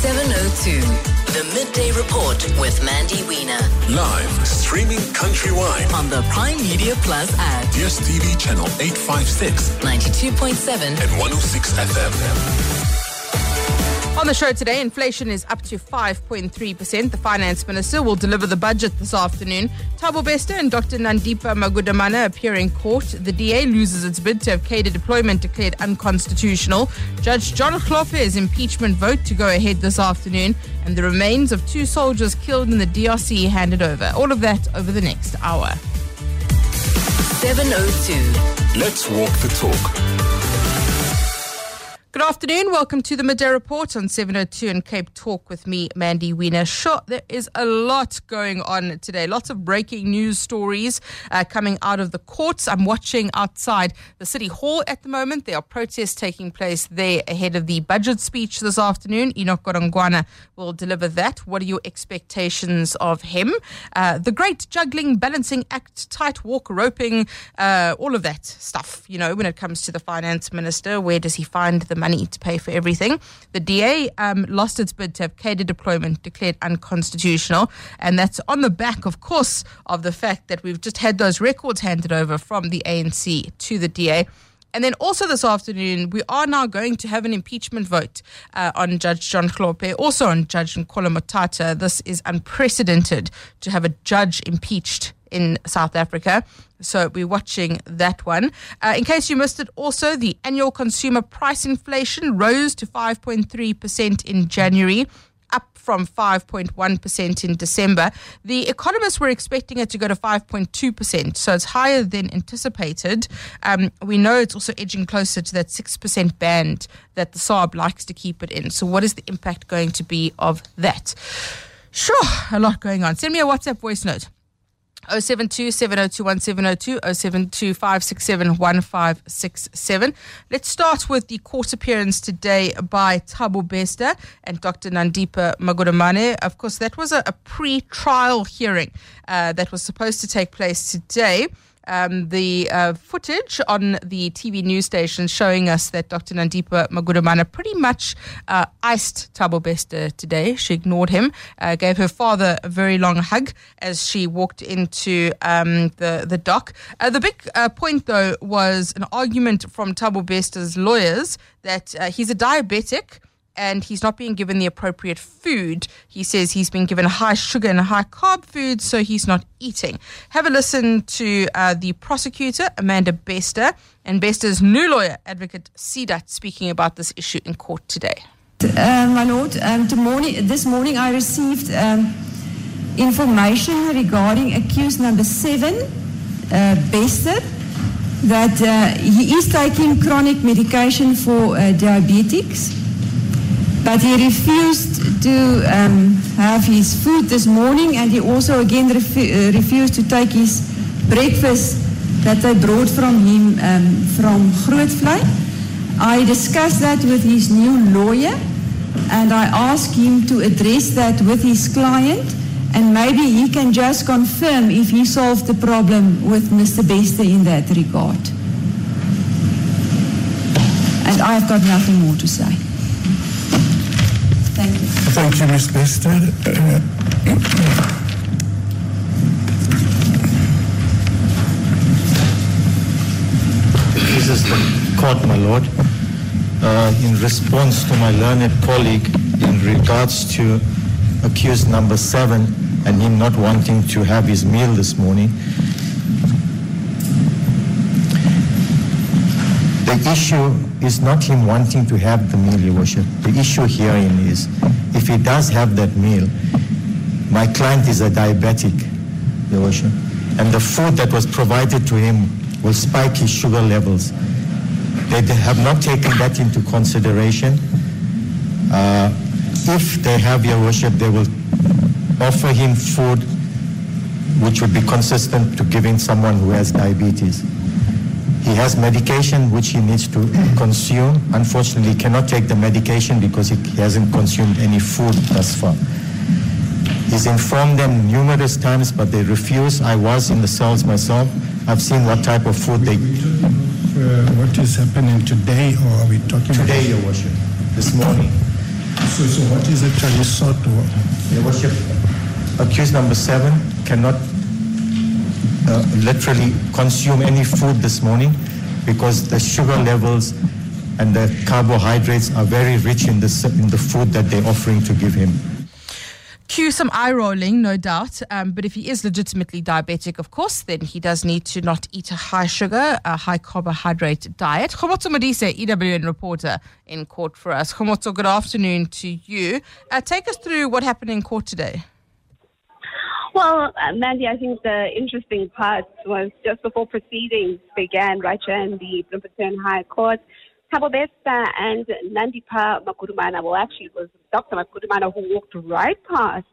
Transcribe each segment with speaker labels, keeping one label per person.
Speaker 1: 702. The Midday Report with Mandy Wiener.
Speaker 2: Live, streaming countrywide.
Speaker 1: On the Prime Media Plus app.
Speaker 2: tv channel 856.
Speaker 1: 92.7.
Speaker 2: And 106 FM.
Speaker 3: On the show today, inflation is up to 5.3%. The finance minister will deliver the budget this afternoon. Thabo Bester and Dr. Nandipha Magudumana appear in court. The DA loses its bid to have cadre deployment declared unconstitutional. Judge John Hlophe's impeachment vote to go ahead this afternoon. And the remains of two soldiers killed in the DRC handed over. All of that over the next hour.
Speaker 1: 702.
Speaker 2: Let's walk the talk.
Speaker 3: Good afternoon. Welcome to the Midday Report on 702 and Cape Talk with me, Mandy Wiener. Sure, there is a lot going on today. Lots of breaking news stories uh, coming out of the courts. I'm watching outside the City Hall at the moment. There are protests taking place there ahead of the budget speech this afternoon. Enoch Godongwana will deliver that. What are your expectations of him? Uh, the great juggling, balancing act, tight walk, roping, uh, all of that stuff. You know, when it comes to the finance minister, where does he find the money to pay for everything. The DA um, lost its bid to have cadre deployment declared unconstitutional, and that's on the back, of course, of the fact that we've just had those records handed over from the ANC to the DA. And then also this afternoon, we are now going to have an impeachment vote uh, on Judge John Hlophe, also on Judge Nkola Motata. This is unprecedented to have a judge impeached in South Africa. So we're watching that one. Uh, in case you missed it, also, the annual consumer price inflation rose to 5.3% in January up from 5.1% in December. The economists were expecting it to go to 5.2%, so it's higher than anticipated. Um, we know it's also edging closer to that 6% band that the SARB likes to keep it in. So, what is the impact going to be of that? Sure, a lot going on. Send me a WhatsApp voice note. 072 702 072 567 Let's start with the court appearance today by Thabo Bester and Dr. Nandipha Magudumana. Of course, that was a, a pre trial hearing uh, that was supposed to take place today um, the uh, footage on the TV news station showing us that Dr. Nandipha Magudumana pretty much uh, iced Thabo Bester today. She ignored him, uh, gave her father a very long hug as she walked into um, the, the dock. Uh, the big uh, point, though, was an argument from Thabo Bester's lawyers that uh, he's a diabetic and he's not being given the appropriate food. He says he's been given high sugar and high carb food, so he's not eating. Have a listen to uh, the prosecutor, Amanda Bester, and Bester's new lawyer, Advocate Sidat, speaking about this issue in court today.
Speaker 4: Uh, my lord, um, morning, this morning I received um, information regarding accused number seven, uh, Bester, that uh, he is taking chronic medication for uh, diabetics but he refused to um, have his food this morning and he also again refu- uh, refused to take his breakfast that they brought from him um, from Grootvlei. I discussed that with his new lawyer and I asked him to address that with his client and maybe he can just confirm if he solved the problem with Mr. Bester in that regard. And I've got nothing more to say. Thank you.
Speaker 5: Ms. Bester. Uh,
Speaker 6: this is the court, my lord. Uh, in response to my learned colleague in regards to accused number seven and him not wanting to have his meal this morning, the issue is not him wanting to have the meal, Your Worship. The issue herein is if he does have that meal, my client is a diabetic, Your Worship, and the food that was provided to him will spike his sugar levels. They have not taken that into consideration. Uh, if they have, Your Worship, they will offer him food which would be consistent to giving someone who has diabetes. He has medication which he needs to consume. Unfortunately, he cannot take the medication because he hasn't consumed any food thus far. He's informed them numerous times, but they refuse. I was in the cells myself. I've seen what type of food they.
Speaker 5: Uh, what is happening today, or are we talking
Speaker 6: today, Your Worship, this morning.
Speaker 5: So, so what is actually sought to?
Speaker 6: Your Worship, accused number seven cannot uh, literally consume any food this morning because the sugar levels and the carbohydrates are very rich in the, in the food that they're offering to give him.
Speaker 3: Cue some eye rolling, no doubt. Um, but if he is legitimately diabetic, of course, then he does need to not eat a high sugar, a high carbohydrate diet. Khomotso Modise, EWN reporter in court for us. Khomotso, good afternoon to you. Uh, take us through what happened in court today.
Speaker 7: Well, uh, Mandy, I think the interesting part was just before proceedings began right here in the Bloemfontein High Court. Thabo Bester and Nandipha Magudumana, well, actually, it was Dr. Magudumana who walked right past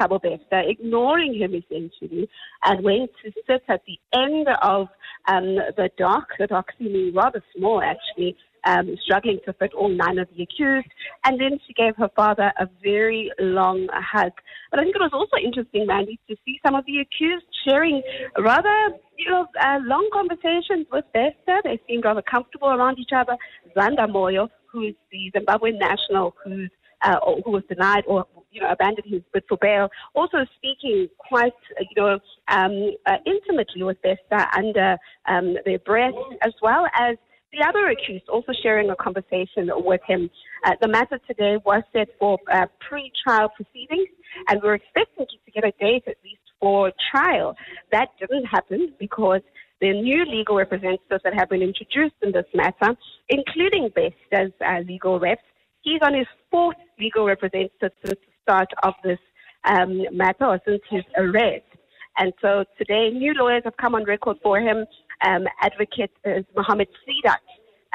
Speaker 7: Thabo Bester, ignoring him essentially, and went to sit at the end of um, the dock. The dock seeming rather small, actually, um, struggling to fit all nine of the accused. And then she gave her father a very long hug. But I think it was also interesting, Mandy, to see some of the accused sharing rather, you know, uh, long conversations with Bester. They seemed rather comfortable around each other. Zanda Moyo, who is the Zimbabwean national who's uh, who was denied or you know abandoned his bid for bail, also speaking quite you know um, uh, intimately with Bester under um, their breath, as well as the other accused also sharing a conversation with him. Uh, the matter today was set for uh, pre-trial proceedings, and we're expecting to get a date at least for trial. That didn't happen because the new legal representatives that have been introduced in this matter, including Bester's uh, legal reps, he's on his fourth legal representative since the start of this um, matter or since his arrest. And so today, new lawyers have come on record for him. Um, advocate is Mohammed Sidat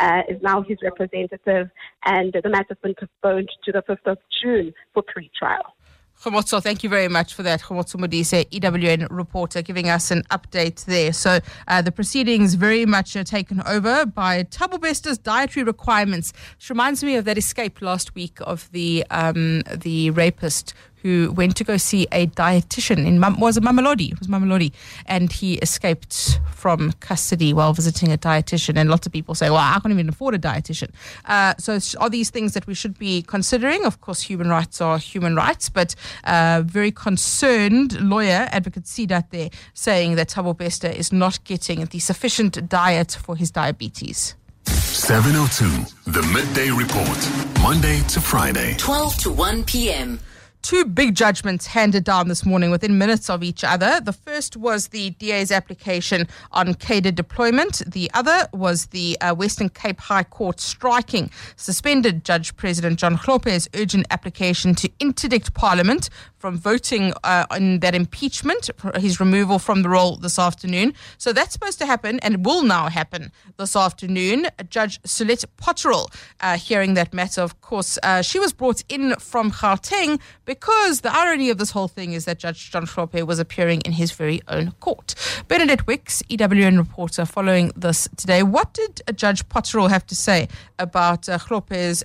Speaker 7: uh, is now his representative, and the matter has been postponed to the 5th of June for pre-trial.
Speaker 3: Khomotso, thank you very much for that. Khomotso Modise, EWN reporter, giving us an update there. So uh, the proceedings very much are taken over by Thabo Bester's dietary requirements. Which reminds me of that escape last week of the um, the rapist who went to go see a dietitian in was a Mamelodi? It was Mamelodi, and he escaped from custody while visiting a dietitian. And lots of people say, "Well, I can't even afford a dietitian." Uh, so, are these things that we should be considering? Of course, human rights are human rights, but uh, very concerned lawyer advocate Sidat there saying that Thabo Bester is not getting the sufficient diet for his diabetes.
Speaker 2: 702, the midday report. Monday to Friday.
Speaker 1: 12 to 1 p.m.
Speaker 3: two big judgments handed down this morning within minutes of each other. The first was the DA's application on cadre deployment. The other was the uh, Western Cape High Court striking suspended Judge President John Hlophe's urgent application to interdict Parliament from voting uh, on that impeachment, his removal from the role this afternoon. So that's supposed to happen and will now happen this afternoon. Judge Sulet Potterill uh, hearing that matter, of course, uh, she was brought in from Gauteng because the irony of this whole thing is that Judge John Hlophe was appearing in his very own court. Bernadette Wicks, EWN reporter, following this today. What did uh, Judge Potterill have to say about uh,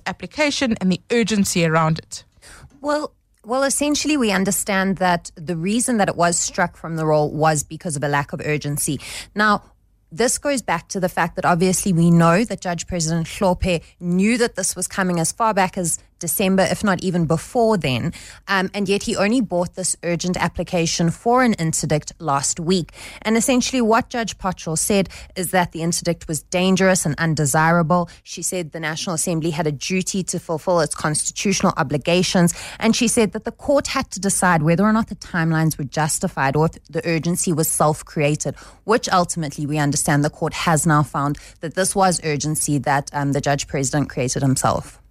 Speaker 3: application and the urgency around it?
Speaker 8: Well, well, essentially, we understand that the reason that it was struck from the roll was because of a lack of urgency. Now, this goes back to the fact that obviously we know that Judge President Hlophe knew that this was coming as far back as December, if not even before then. Um, and yet he only brought this urgent application for an interdict last week. And essentially, what Judge Potterill said is that the interdict was dangerous and undesirable. She said the National Assembly had a duty to fulfill its constitutional obligations. And she said that the court had to decide whether or not the timelines were justified or if the urgency was self created, which ultimately we understand the court has now found that this was urgency that um, the judge president created himself.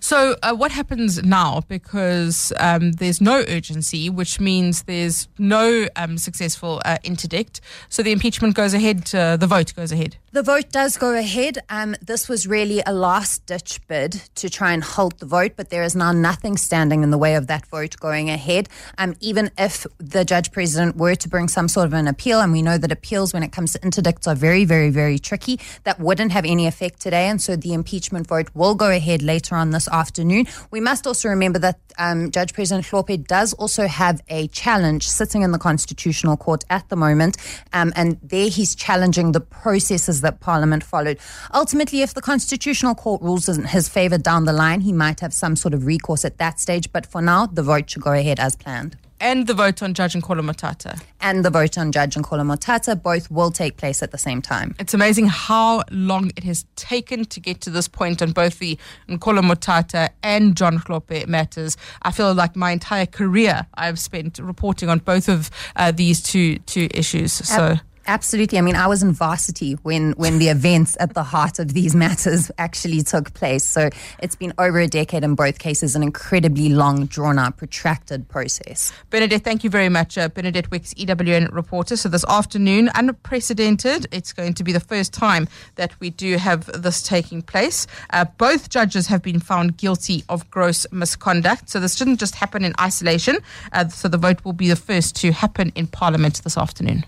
Speaker 3: So, uh, what happens now? Because um, there's no urgency, which means there's no um, successful uh, interdict. So, the impeachment goes ahead, uh, the vote goes ahead.
Speaker 8: The vote does go ahead. Um, this was really a last ditch bid to try and halt the vote, but there is now nothing standing in the way of that vote going ahead. Um, even if the judge president were to bring some sort of an appeal, and we know that appeals when it comes to interdicts are very, very, very tricky, that wouldn't have any effect today. And so the impeachment vote will go ahead later on this afternoon. We must also remember that um, Judge President Hlophe does also have a challenge sitting in the Constitutional Court at the moment, um, and there he's challenging the processes that Parliament followed. Ultimately, if the Constitutional Court rules in his favour down the line, he might have some sort of recourse at that stage. But for now, the vote should go ahead as planned.
Speaker 3: And the vote on Judge Nkola Motata.
Speaker 8: And the vote on Judge Nkola Motata both will take place at the same time.
Speaker 3: It's amazing how long it has taken to get to this point on both the Nkola Motata and John Hlophe matters. I feel like my entire career I've spent reporting on both of uh, these two two issues. So.
Speaker 8: Ab- Absolutely. I mean, I was in varsity when, when the events at the heart of these matters actually took place. So it's been over a decade in both cases, an incredibly long, drawn out, protracted process.
Speaker 3: Bernadette, thank you very much. Uh, Bernadette Wicks, EWN reporter. So this afternoon, unprecedented. It's going to be the first time that we do have this taking place. Uh, both judges have been found guilty of gross misconduct. So this didn't just happen in isolation. Uh, so the vote will be the first to happen in Parliament this afternoon.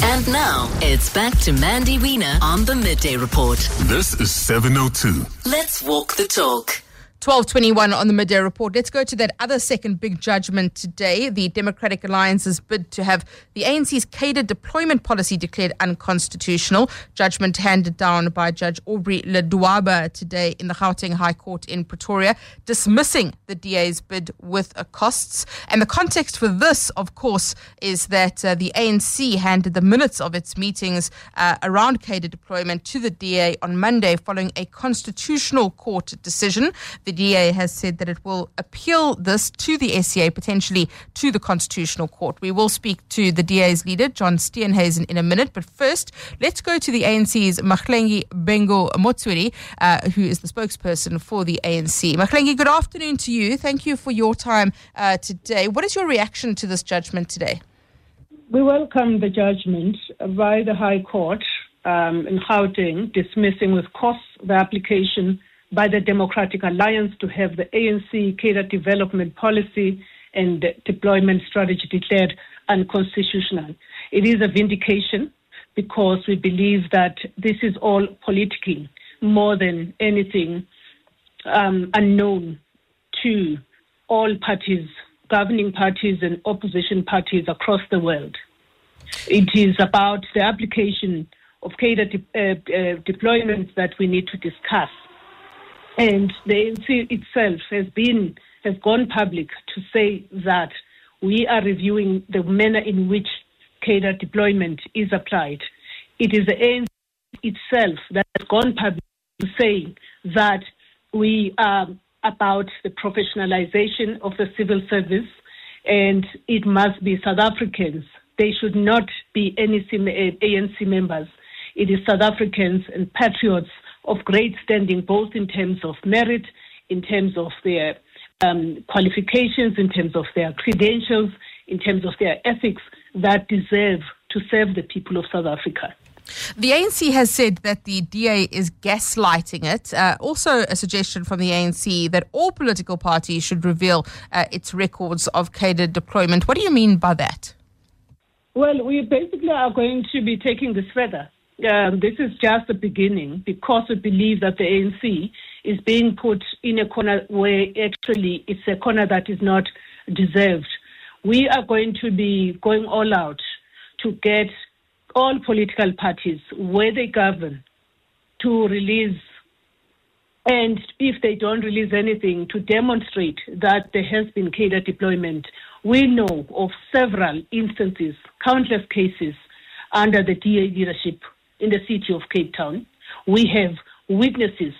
Speaker 1: And now it's back to Mandy Wiener on the Midday Report.
Speaker 2: This is 702.
Speaker 1: Let's walk the talk.
Speaker 3: 1221 on the midday report. Let's go to that other second big judgment today. The Democratic Alliance's bid to have the ANC's cadre deployment policy declared unconstitutional. Judgment handed down by Judge Aubrey Ledwaba today in the Gauteng High Court in Pretoria, dismissing the DA's bid with costs. And the context for this, of course, is that uh, the ANC handed the minutes of its meetings uh, around cadre deployment to the DA on Monday following a constitutional court decision. The DA has said that it will appeal this to the SCA, potentially to the Constitutional Court. We will speak to the DA's leader, John Steenhuisen, in a minute. But first, let's go to the ANC's Mahlengi Bhengu Motsiri, uh, who is the spokesperson for the ANC. Mahlengi, good afternoon to you. Thank you for your time uh, today. What is your reaction to this judgment today?
Speaker 5: We welcome the judgment by the High Court um, in Gauteng dismissing with costs the application by the Democratic Alliance to have the ANC cadre development policy and deployment strategy declared unconstitutional. It is a vindication because we believe that this is all political more than anything um, unknown to all parties, governing parties and opposition parties across the world. It is about the application of cadre de- uh, uh, deployments that we need to discuss and the ANC itself has been has gone public to say that we are reviewing the manner in which cadre deployment is applied. It is the ANC itself that has gone public to say that we are about the professionalization of the civil service and it must be South Africans. They should not be any ANC members. It is South Africans and patriots of great standing, both in terms of merit, in terms of their um, qualifications, in terms of their credentials, in terms of their ethics, that deserve to serve the people of South Africa.
Speaker 3: The ANC has said that the DA is gaslighting it. Uh, also, a suggestion from the ANC that all political parties should reveal uh, its records of cadre deployment. What do you mean by that?
Speaker 5: Well, we basically are going to be taking this further um, this is just the beginning because we believe that the ANC is being put in a corner where actually it's a corner that is not deserved. We are going to be going all out to get all political parties where they govern to release and if they don't release anything to demonstrate that there has been cadre deployment. We know of several instances, countless cases under the DA leadership in the city of Cape Town. We have witnesses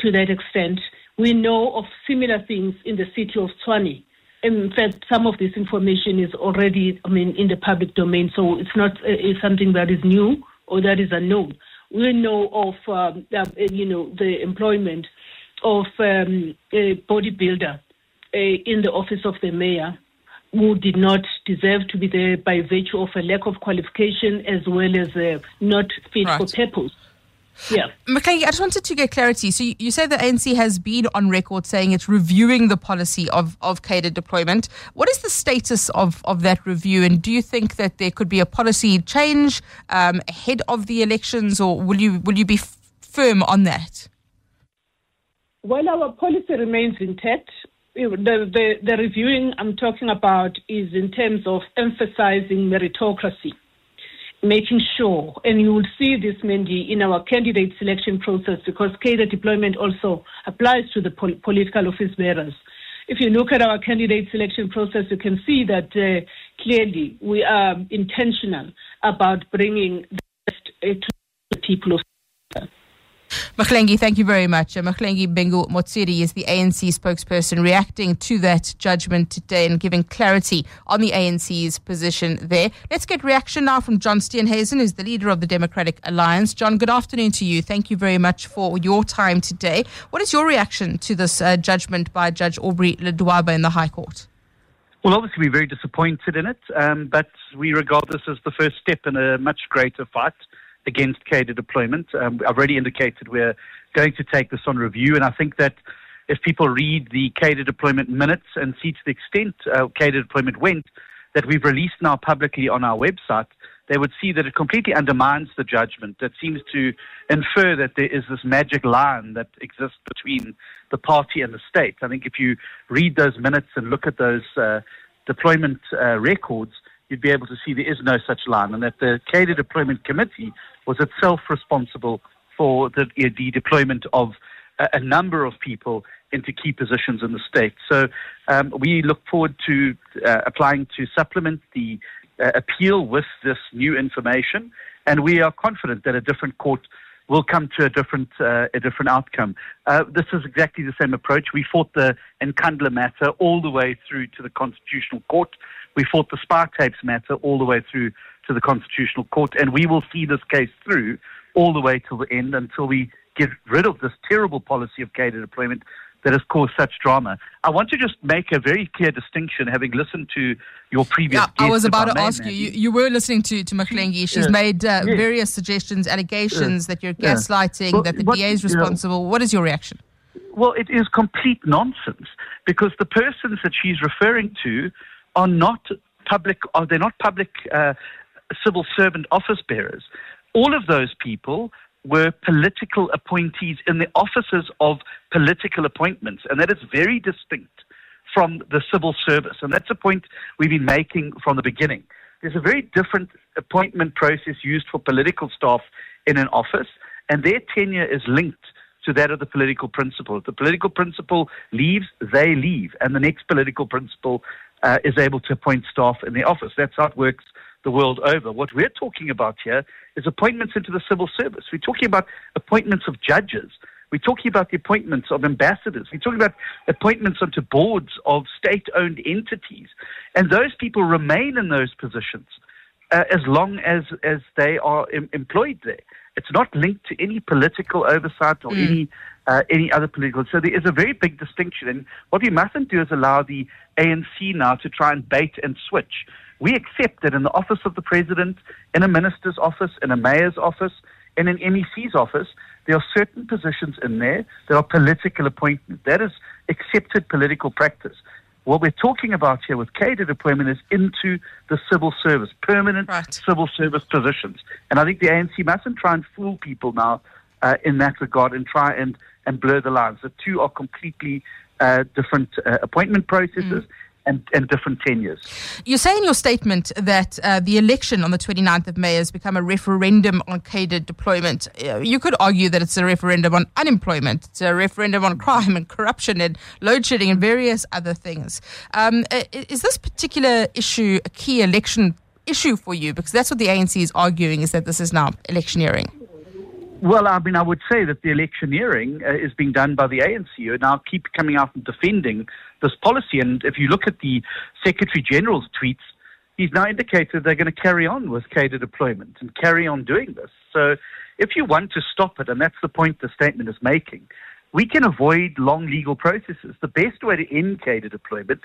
Speaker 5: to that extent. We know of similar things in the city of Tshwane. In fact, some of this information is already, I mean, in the public domain, so it's not uh, it's something that is new or that is unknown. We know of, um, uh, you know, the employment of um, a bodybuilder uh, in the office of the mayor who did not deserve to be there by virtue of a lack of qualification as well as uh, not fit right. for purpose. Yeah.
Speaker 3: McClay, I just wanted to get clarity. So you, you say the ANC has been on record saying it's reviewing the policy of, of cadre deployment. What is the status of, of that review? And do you think that there could be a policy change um, ahead of the elections or will you, will you be f- firm on that?
Speaker 5: while our policy remains intact, the, the, the reviewing I'm talking about is in terms of emphasizing meritocracy, making sure, and you will see this, Mandy, in our candidate selection process because cadre deployment also applies to the pol- political office bearers. If you look at our candidate selection process, you can see that uh, clearly we are intentional about bringing the best uh, to the people of
Speaker 3: Mahlengi, thank you very much. Uh, Bhengu Motsiri is the ANC spokesperson reacting to that judgment today and giving clarity on the ANC's position there. Let's get reaction now from John Steenhuisen, who's the leader of the Democratic Alliance. John, good afternoon to you. Thank you very much for your time today. What is your reaction to this uh, judgment by Judge Aubrey Ledwaba in the High Court?
Speaker 9: Well, obviously, we're very disappointed in it, um, but we regard this as the first step in a much greater fight against cadre deployment. Um, I've already indicated we're going to take this on review, and I think that if people read the cadre deployment minutes and see to the extent uh, cadre deployment went that we've released now publicly on our website, they would see that it completely undermines the judgment that seems to infer that there is this magic line that exists between the party and the state. I think if you read those minutes and look at those uh, deployment uh, records, you'd be able to see there is no such line, and that the cadre deployment committee was itself responsible for the, the deployment of a, a, number of people into key positions in the state. So um, we look forward to uh, applying to supplement the uh, appeal with this new information, and we are confident that a different court will come to a different uh, a different outcome. Uh, this is exactly the same approach. We fought the Nkandla matter all the way through to the Constitutional Court. We fought the Spy Tapes matter all the way through to the Constitutional Court, and we will see this case through all the way till the end until we get rid of this terrible policy of cadre deployment that has caused such drama. I want to just make a very clear distinction, having listened to your previous.
Speaker 3: Yeah, I was about to ask you, you. You were listening to to Mahlengi. She's yeah. made uh, yeah. various suggestions, allegations that you're gaslighting, well, that the DA is responsible. what is your reaction?
Speaker 9: Well, it is complete nonsense because the persons that she's referring to are not public. Are they not public uh, civil servant office bearers? All of those people were political appointees in the offices of political appointments, and that is very distinct from the civil service. And that's a point we've been making from the beginning. There's a very different appointment process used for political staff in an office, and their tenure is linked to that of the political principal. If the political principal leaves, they leave, and the next political principal uh, is able to appoint staff in the office. That's how it works the world over. What we're talking about here is appointments into the civil service. We're talking about appointments of judges. We're talking about the appointments of ambassadors. We're talking about appointments onto boards of state owned entities. And those people remain in those positions uh, as long as, as they are em- employed there. It's not linked to any political oversight or mm. any uh, any other political. So there is a very big distinction. And what we mustn't do is allow the ANC now to try and bait and switch. We accept that in the office of the president, in a minister's office, in a mayor's office, in an MEC's office, there are certain positions in there that are political appointments. That is accepted political practice. What we're talking about here with cadre deployment is into the civil service, permanent right. civil service positions. And I think the ANC mustn't try and fool people now uh, in that regard and try and, and blur the lines. The two are completely uh, different uh, appointment processes. Mm and, and different tenures.
Speaker 3: You say in your statement that uh, the election on the 29th of May has become a referendum on cadre deployment. Uh, you could argue that it's a referendum on unemployment, it's a referendum on crime and corruption and load shedding and various other things. Um, is this particular issue a key election issue for you? Because that's what the ANC is arguing is that this is now electioneering.
Speaker 9: Well, I mean, I would say that the electioneering uh, is being done by the ANC, who now keep coming out and defending this policy. And if you look at the Secretary General's tweets, he's now indicated they're going to carry on with cadre deployment and carry on doing this. So if you want to stop it, and that's the point the statement is making, we can avoid long legal processes. The best way to end cadre deployment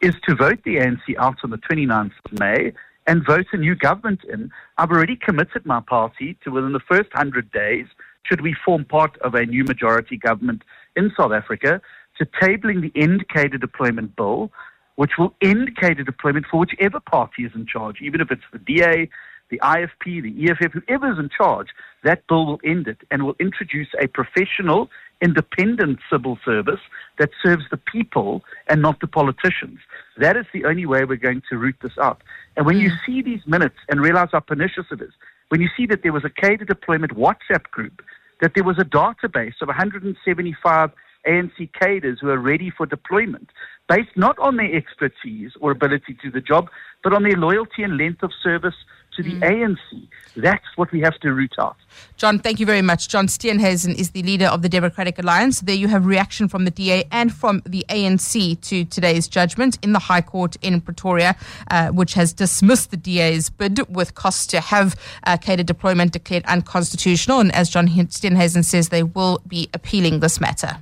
Speaker 9: is to vote the ANC out on the 29th of May and vote a new government in. I've already committed my party to within the first 100 days, should we form part of a new majority government in South Africa, to tabling the end cadre deployment bill, which will end cadre deployment for whichever party is in charge, even if it's the DA, the IFP, the EFF, whoever is in charge, that bill will end it and will introduce a professional, independent civil service that serves the people and not the politicians. That is the only way we're going to root this out. And when you hmm. see these minutes and realize how pernicious it is, when you see that there was a cadre deployment WhatsApp group, that there was a database of 175 ANC cadres who are ready for deployment, based not on their expertise or ability to do the job, but on their loyalty and length of service to the ANC. That's what we have to root out.
Speaker 3: John, thank you very much. John Steenhuisen is the leader of the Democratic Alliance. There you have reaction from the DA and from the ANC to today's judgment in the High Court in Pretoria, uh, which has dismissed the DA's bid with costs to have uh, cadre deployment declared unconstitutional. And as John Steenhuisen says, they will be appealing this matter.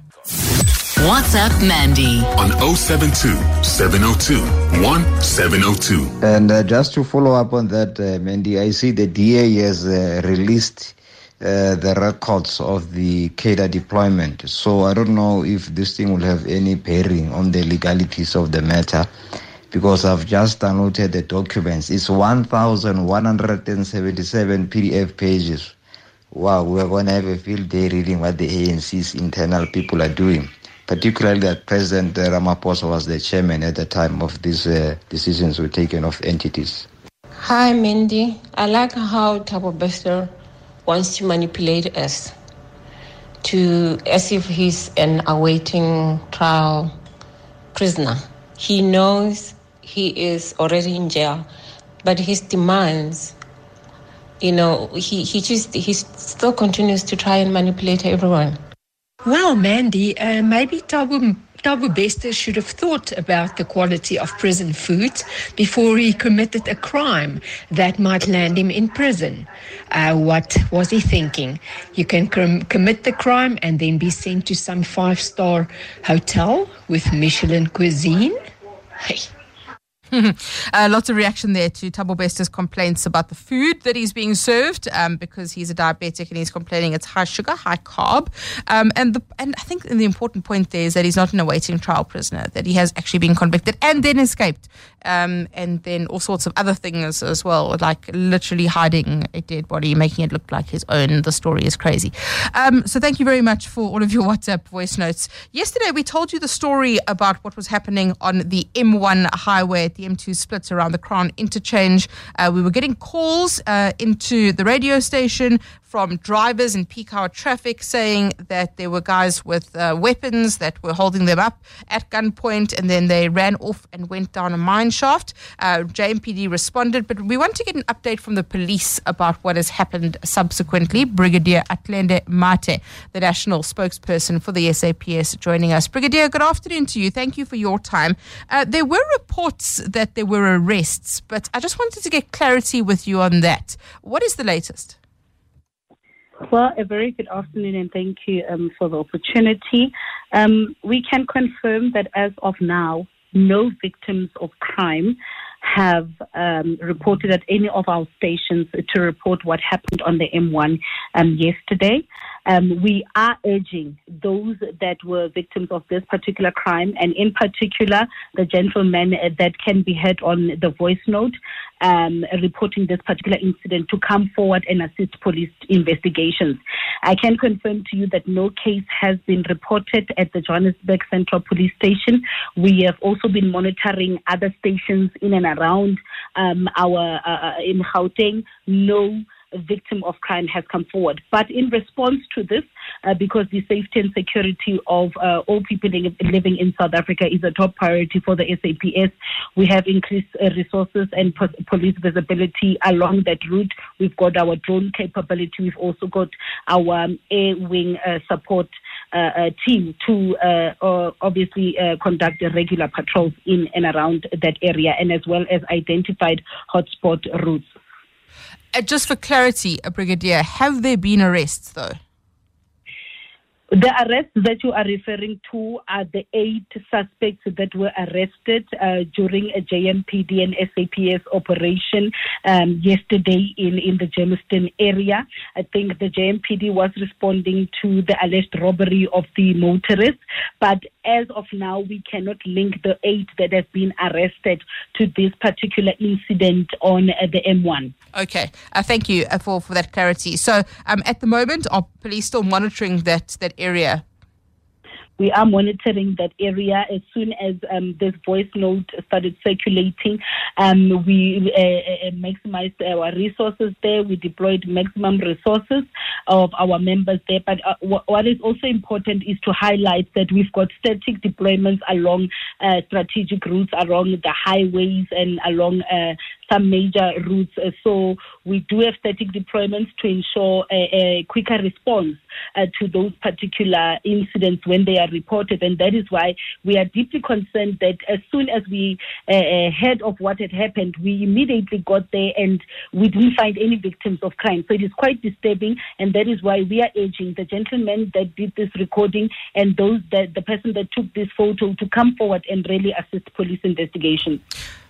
Speaker 1: WhatsApp Mandy.
Speaker 2: on 072 702 1702.
Speaker 10: And uh, just to follow up on that, uh, Mandy, I see the DA has uh, released uh, the records of the cadre deployment. So I don't know if this thing will have any bearing on the legalities of the matter because I've just downloaded the documents. It's 1,177 PDF pages. Wow, we're going to have a field day reading what the ANC's internal people are doing. Particularly that President Ramaphosa was the chairman at the time of these uh, decisions were taken of entities.
Speaker 11: Hi, Mindy. I like how Thabo Bester wants to manipulate us to as if he's an awaiting trial prisoner. He knows he is already in jail, but his demands, you know, he, he just he still continues to try and manipulate everyone.
Speaker 12: Well, Mandy, uh, maybe Thabo, Thabo Bester should have thought about the quality of prison food before he committed a crime that might land him in prison. Uh, what was he thinking? You can com- commit the crime and then be sent to some five star hotel with Michelin cuisine? Hey.
Speaker 3: uh, lots of reaction there to Thabo Bester's complaints about the food that he's being served um, because he's a diabetic and he's complaining it's high sugar, high carb. Um, and the, and I think the important point there is that he's not an awaiting trial prisoner, that he has actually been convicted and then escaped. Um, and then all sorts of other things as well, like literally hiding a dead body, making it look like his own. The story is crazy. Um, so thank you very much for all of your WhatsApp voice notes. Yesterday we told you the story about what was happening on the M1 highway at the M2 splits around the Crown interchange. Uh, we were getting calls uh, into the radio station from drivers in peak hour traffic saying that there were guys with uh, weapons that were holding them up at gunpoint and then they ran off and went down a mine shaft. Uh, JMPD responded, but we want to get an update from the police about what has happened subsequently. Brigadier Athlenda Mathe, the national spokesperson for the SAPS, joining us. Brigadier, good afternoon to you. Thank you for your time. Uh, there were reports that there were arrests, but I just wanted to get clarity with you on that. What is the latest?
Speaker 13: Well, a very good afternoon and thank you um, for the opportunity. Um, we can confirm that as of now, no victims of crime have um, reported at any of our stations to report what happened on the M1 um, yesterday. Um, we are urging those that were victims of this particular crime, and in particular, the gentleman uh, that can be heard on the voice note um, reporting this particular incident, to come forward and assist police investigations. I can confirm to you that no case has been reported at the Johannesburg Central Police Station. We have also been monitoring other stations in and around um, our uh, in Gauteng. No victim of crime has come forward. But in response to this, uh, because the safety and security of uh, all people living in South Africa is a top priority for the SAPS, we have increased uh, resources and po- police visibility along that route. We've got our drone capability. We've also got our um, air wing uh, support. Uh, uh, team to obviously conduct regular patrols in and around that area and as well as identified hotspot routes.
Speaker 3: Uh, just for clarity, a brigadier, have there been arrests though?
Speaker 13: The arrests that you are referring to are the eight suspects that were arrested uh, during a JMPD and SAPS operation um, yesterday in, in the Germiston area. I think the JMPD was responding to the alleged robbery of the motorists, but as of now, we cannot link the eight that have been arrested to this particular incident on uh, the M1.
Speaker 3: Okay, uh, thank you uh, for, for that clarity. So, um, at the moment, are police still monitoring that, that area?
Speaker 13: We are monitoring that area. As soon as um, this voice note started circulating, um, we uh, uh, maximized our resources there. We deployed maximum resources of our members there. But uh, what is also important is to highlight that we've got static deployments along uh, strategic routes, along the highways, and along uh, some major routes. Uh, so we do have static deployments to ensure a, a quicker response uh, to those particular incidents when they are reported. And that is why we are deeply concerned that as soon as we uh, uh, heard of what had happened, we immediately got there and we didn't find any victims of crime. So it is quite disturbing. And that is why we are urging the gentleman that did this recording and those that the person that took this photo to come forward and really assist police investigation.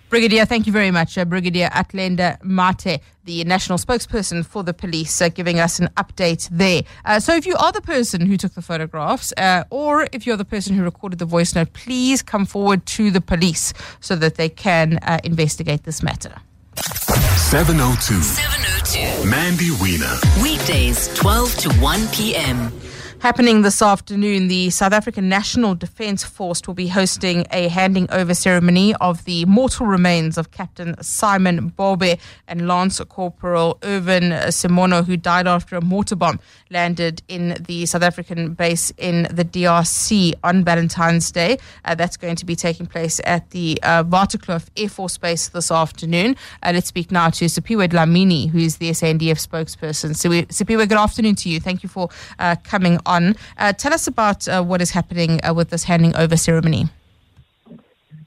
Speaker 3: Brigadier, thank you very much. Uh, Brigadier Athlenda Mathe, the national spokesperson for the police, uh, giving us an update there. Uh, so, if you are the person who took the photographs, uh, or if you're the person who recorded the voice note, please come forward to the police so that they can uh, investigate this matter.
Speaker 2: 702. 702. Mandy Wiener.
Speaker 1: Weekdays, 12 to 1 p.m.
Speaker 3: Happening this afternoon, the South African National Defence Force will be hosting a handing over ceremony of the mortal remains of Captain Simon Bobe and Lance Corporal Irven Semono, who died after a mortar bomb landed in the South African base in the DRC on Valentine's Day. Uh, that's going to be taking place at the uh, Waterkloof Air Force Base this afternoon. Uh, let's speak now to Siphiwe Dlamini, who is the SANDF spokesperson. Siphiwe, good afternoon to you. Thank you for uh, coming on. Uh, tell us about uh, what is happening uh, with this handing over ceremony.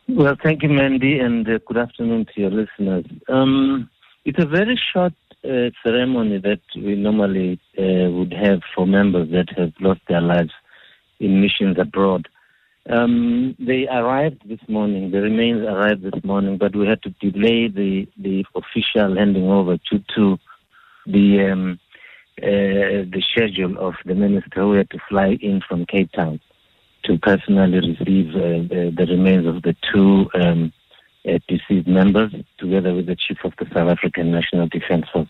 Speaker 14: Well, thank you, Mandy, and good afternoon to your listeners. Um, it's a very short uh, ceremony that we normally uh, would have for members that have lost their lives in missions abroad. Um, they arrived this morning, the remains arrived this morning, but we had to delay the, the official handing over to, to the um, the schedule of the minister who had to fly in from Cape Town to personally receive uh, the, the, remains of the two um, uh, deceased members, together with the chief of the South African National Defence Force.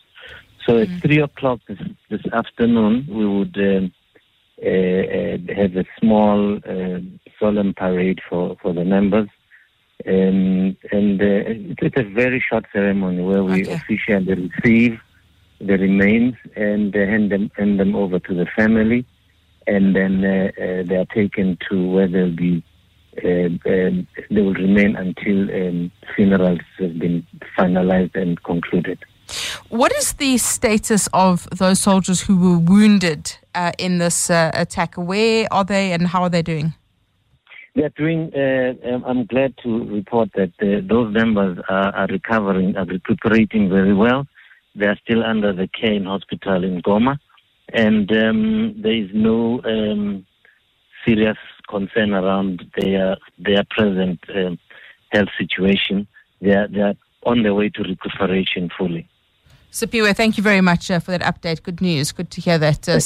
Speaker 14: So mm-hmm. at three o'clock this, this, afternoon, we would um, uh, uh, have a small solemn parade for, for the members. Um, and it's a very short ceremony where we okay. officially receive the remains and uh, hand them hand them over to the family, and then uh, uh, they are taken to where they'll be. Um, they will remain until um, funerals have been finalized and concluded.
Speaker 3: What is the status of those soldiers who were wounded uh, in this uh, attack? Where are they and how are they doing?
Speaker 14: They're doing, uh, um, I'm glad to report that those members are, are recovering, are recuperating very well. They are still under the Cain Hospital in Goma, and um, there is no um, serious concern around their their present um, health situation. They are, they are on their way to recuperation fully.
Speaker 3: Siphiwe, thank you very much uh, for that update. Good news. Good to hear that. Uh,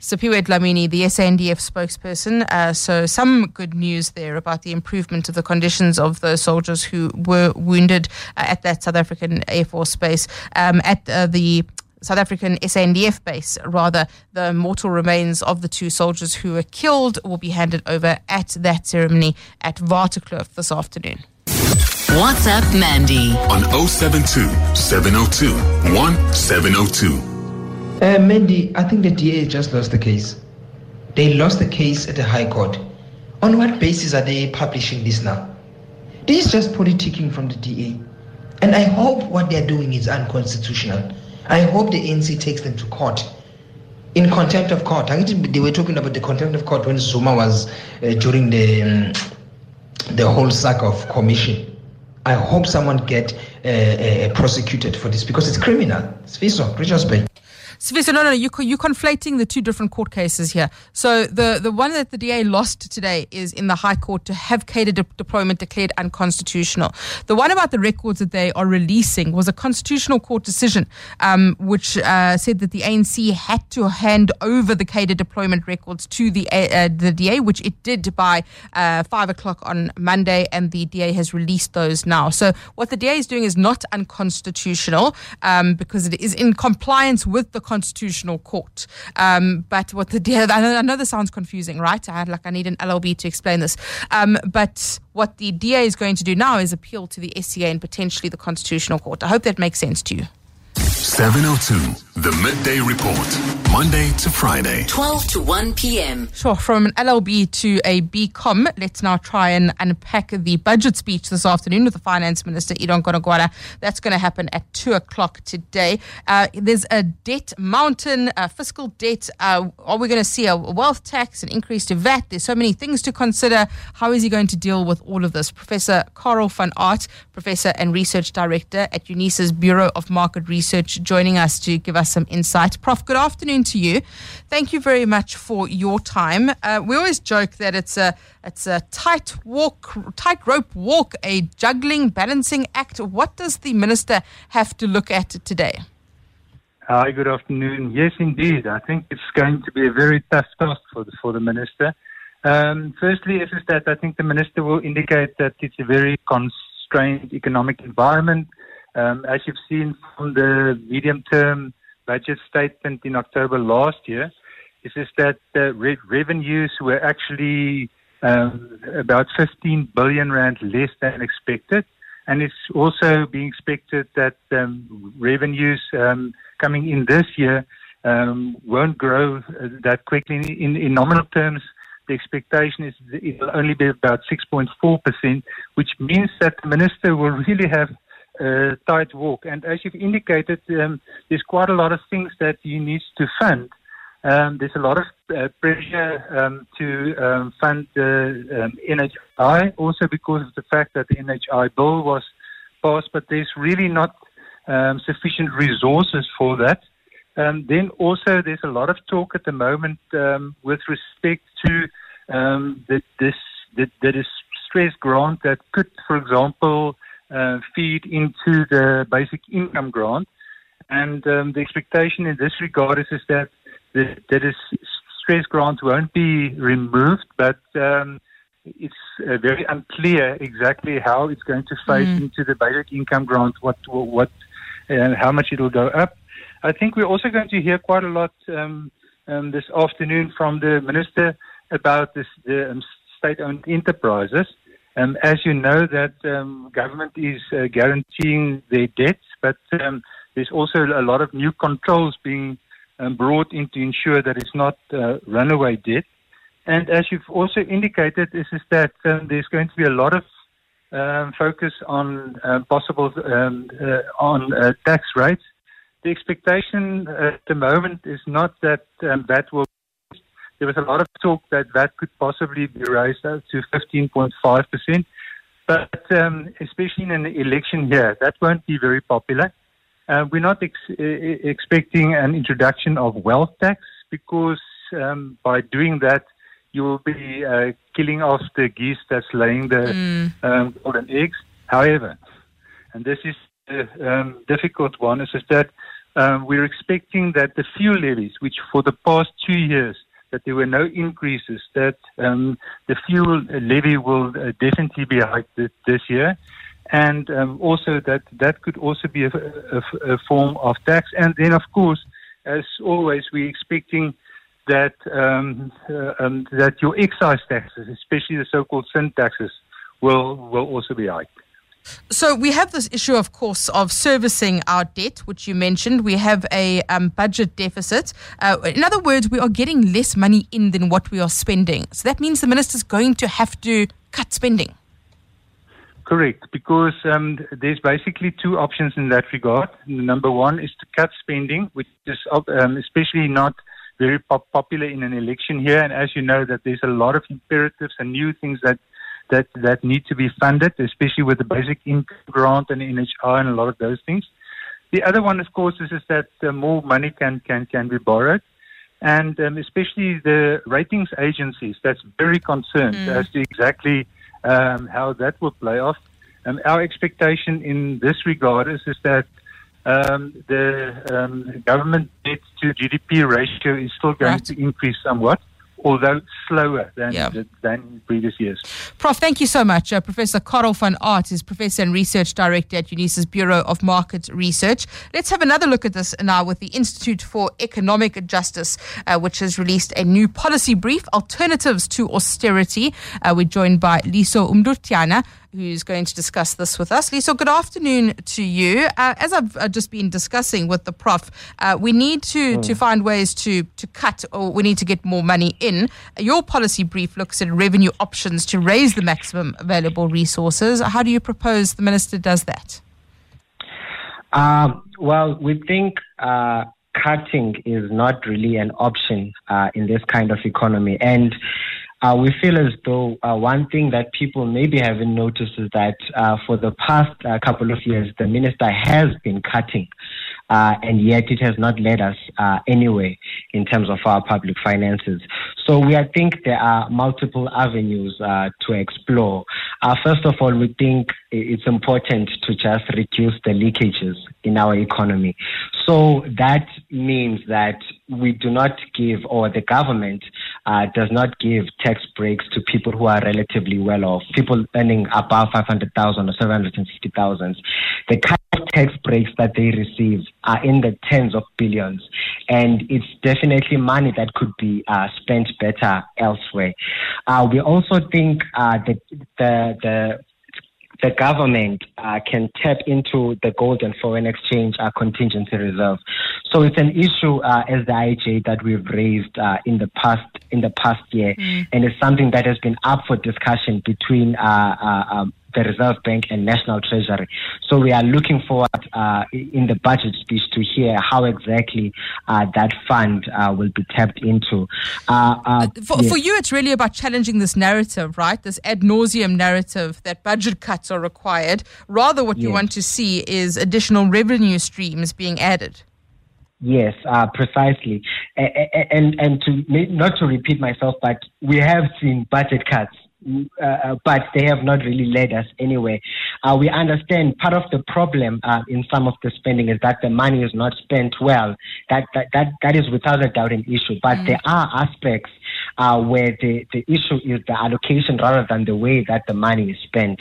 Speaker 3: Siphiwe, Dlamini, the SANDF spokesperson. Uh, so, some good news there about the improvement of the conditions of those soldiers who were wounded uh, at that South African Air Force base. Um, at uh, the South African SANDF base, rather, the mortal remains of the two soldiers who were killed will be handed over at that ceremony at Waterkloof this afternoon.
Speaker 1: WhatsApp Mandy
Speaker 2: on 072 702 1702.
Speaker 15: Uh, Mandy, I think the DA just lost the case. They lost the case at the High Court. On what basis are they publishing this now? This is just politicking from the DA. And I hope what they're doing is unconstitutional. I hope the ANC takes them to court in contempt of court. I think they were talking about the contempt of court when Zuma was uh, during the um, the whole sack of commission. I hope someone get uh, uh, prosecuted for this because it's criminal. It's Fiso, Richards Bay.
Speaker 3: Sviso, no, no, you, you're conflating the two different court cases here. So the, the one that the DA lost today is in the High Court to have cadre de- deployment declared unconstitutional. The one about the records that they are releasing was a constitutional court decision, um, which uh, said that the ANC had to hand over the cadre deployment records to the uh, the DA, which it did by uh, five o'clock on Monday, and the DA has released those now. So what the DA is doing is not unconstitutional um, because it is in compliance with the constitutional court. Um, but what the DA, I know, I know this sounds confusing, right? I had like I need an LLB to explain this. Um, but what the DA is going to do now is appeal to the SCA and potentially the constitutional court. I hope that makes sense to you.
Speaker 2: 702, the midday report. Monday to Friday.
Speaker 1: 12 to 1 p.m.
Speaker 3: Sure, from an LLB to a BCom, let's now try and unpack the budget speech this afternoon with the Finance Minister, Enoch Godongwana. That's going to happen at 2 o'clock today. Uh, there's a debt mountain, uh, fiscal debt. Uh, are we going to see a wealth tax, an increase to VAT? There's so many things to consider. How is he going to deal with all of this? Professor Carel van Aardt, Professor and Research Director at UNISA's Bureau of Market Research, joining us to give us some insight. Prof, good afternoon to you. Thank you very much for your time. Uh, we always joke that it's a it's a tight walk, tight rope walk, a juggling, balancing act. What does the minister have to look at today?
Speaker 16: Hi, good afternoon. Yes, indeed. I think it's going to be a very tough task for the, for the minister. Um, firstly, is that I think the minister will indicate that it's a very constrained economic environment. Um, as you've seen from the medium-term budget statement in October last year, is, that revenues were actually um, about 15 billion rand less than expected. And it's also being expected that um, revenues coming in this year won't grow uh, that quickly. In, in nominal terms, the expectation is it will only be about 6.4%, which means that the minister will really have a tight walk. And as you've indicated, um, there's quite a lot of things that he needs to fund. Um, there's a lot of uh, pressure um, to um, fund the um, NHI, also because of the fact that the NHI bill was passed, but there's really not um, sufficient resources for that. Then also, there's a lot of talk at the moment with respect to the, this the, the distress grant that could, for example, uh, feed into the basic income grant. And um, the expectation in this regard is, is that the, that is stress grant won't be removed, but um, it's uh, very unclear exactly how it's going to phase
Speaker 17: Mm.
Speaker 16: into the basic income grant, what what and how much it will go up. I think we're also going to hear quite a lot um, um, this afternoon from the minister about this, the um, state-owned enterprises. Um, as you know, that um, government is uh, guaranteeing their debts, but um, there's also a lot of new controls being um, brought in to ensure that it's not uh, runaway debt. And as you've also indicated, is, is that um, there's going to be a lot of um, focus on uh, possible uh, on uh, tax rates. The expectation at the moment is not that that will. There was a lot of talk that that could possibly be raised up to 15.5 percent, but um, especially in an election year, that won't be very popular. Uh, we're not ex- expecting an introduction of wealth tax because um, by doing that, you will be uh, killing off the geese that's laying the um, golden eggs. However, and this is the um, difficult one, is, is that um, we're expecting that the fuel levies, which for the past two years that there were no increases, that um, the fuel levy will uh, definitely be hiked this, year, and um, also that that could also be a, a, a form of tax. And then, of course, as always, we're expecting that um, uh, um, that your excise taxes, especially the so-called sin taxes, will will also be hiked.
Speaker 3: So we have this issue, of course, of servicing our debt, which you mentioned. We have a um, budget deficit. Uh, in other words, we are getting less money in than what we are spending. So that means the minister's going to have to cut spending.
Speaker 16: Correct, because um, there's basically two options in that regard. Number one is to cut spending, which is um, especially not very pop- popular in an election here. And as you know, that there's a lot of imperatives and new things that that that need to be funded, especially with the basic income grant and NHI and a lot of those things. The other one, of course, is, is that uh, more money can can can be borrowed, and um, especially the ratings agencies. That's very concerned
Speaker 17: Mm.
Speaker 16: as to exactly um, how that will play off. Um, our expectation in this regard is, is that um, the um, government debt to GDP ratio is still going to increase somewhat, although slower than,
Speaker 3: Yeah.
Speaker 16: than previous years.
Speaker 3: Prof, thank you so much. Uh, professor Carel van Aardt is Professor and Research Director at UNISA's Bureau of Market Research. Let's have another look at this now with the Institute for Economic Justice, uh, which has released a new policy brief, Alternatives to Austerity. Uh, we're joined by Liso Mdutyana, who's going to discuss this with us. Liso, good afternoon to you. Uh, as I've uh, just been discussing with the prof, uh, we need to, to find ways to, to cut or we need to get more money in. Your policy brief looks at revenue options to raise the maximum available resources. How do you propose the minister does that?
Speaker 17: Um, well, we think uh, cutting is not really an option uh, in this kind of economy. And uh, we feel as though uh, one thing that people maybe haven't noticed is that uh, for the past uh, couple of years, the minister has been cutting, uh, and yet it has not led us uh, anywhere in terms of our public finances. So we I think there are multiple avenues to explore. First of all, we think it's important to just reduce the leakages in our economy. So that means that we do not give, or the government uh, does not give tax breaks to people who are relatively well off, people earning above 500,000 or 750,000. The kind of tax breaks that they receive are in the tens of billions, and it's definitely money that could be uh, spent better elsewhere. Uh, we also think uh, that the, the the government uh, can tap into the gold and foreign exchange uh, contingency reserve. So it's an issue uh, as the IEJ that we've raised uh, in the past in the past year, and it's something that has been up for discussion between uh, uh, um, the Reserve Bank and National Treasury. So we are looking forward uh, in the budget speech to hear how exactly uh, that fund uh, will be tapped into. Uh, uh,
Speaker 3: For,
Speaker 17: yes.
Speaker 3: for you, it's really about challenging this narrative, right? This ad nauseum narrative that budget cuts are required. Rather, what you want to see is additional revenue streams being added.
Speaker 17: Yes, uh, precisely. A- a- And and to not to repeat myself, but we have seen budget cuts, uh, uh, but they have not really led us anywhere. Uh, we understand part of the problem uh, in some of the spending is that the money is not spent well. That that that, that is without a doubt an issue. But there are aspects uh, where the, the issue is the allocation rather than the way that the money is spent.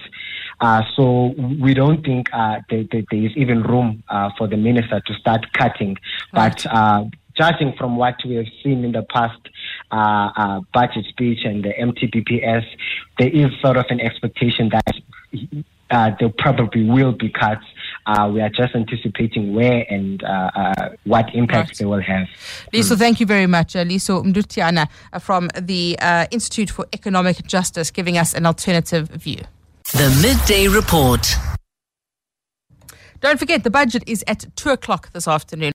Speaker 17: Uh, so we don't think uh, there, there, there is even room uh, for the minister to start cutting. But uh, judging from what we have seen in the past uh, uh, budget speech and the MTBPS, there is sort of an expectation that uh, there probably will be cuts. Uh, we are just anticipating where and uh, uh, what impact they will have.
Speaker 3: Liso, thank you very much. Uh, Liso Mdutyana uh, from the uh, Institute for Economic Justice giving us an alternative view.
Speaker 1: The Midday Report.
Speaker 3: Don't forget, the budget is at 2 o'clock this afternoon.